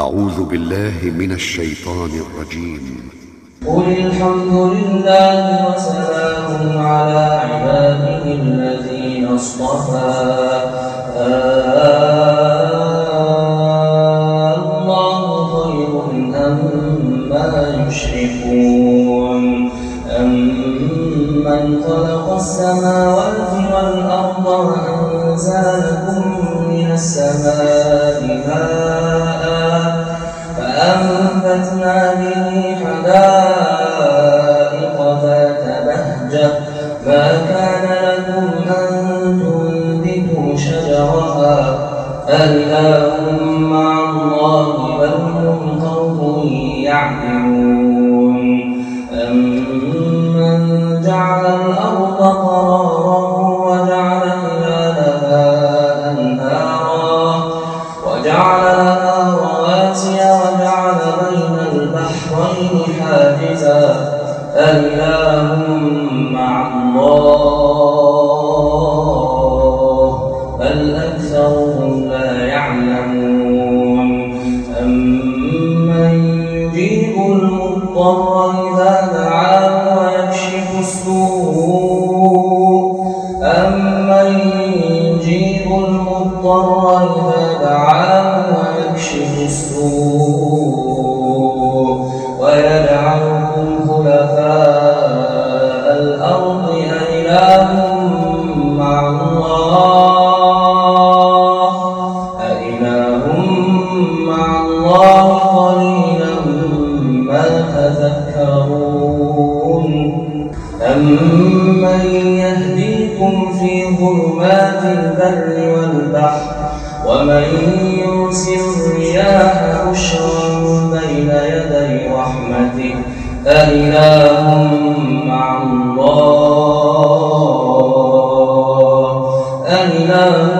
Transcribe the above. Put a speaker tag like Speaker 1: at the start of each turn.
Speaker 1: أعوذ بالله من الشيطان الرجيم.
Speaker 2: قل الحمد لله وسلام على عباده الذين اصطفى. الله خير أما يشركون؟ أمن خلق السماوات والأرض وأنزل لكم من السماء أإله مع الله بل هم قوم يعلمون أمن جعل الأرض قرارا وجعل خلالها أنهارا وجعل لها رواسي وجعل بين البحرين حاجزا. أإله المضطر إذا دعاه ويكشف السوء. أمن يجيب المضطر إذا دعاه ويكشف السوء. ويجعلكم خلفاء الأرض أإله مع الله تتذكرون أمن يهديكم في ظلمات البر والبحر ومن يرسل الرياح بشرا بين يدي رحمته أإله مع الله؟ أإله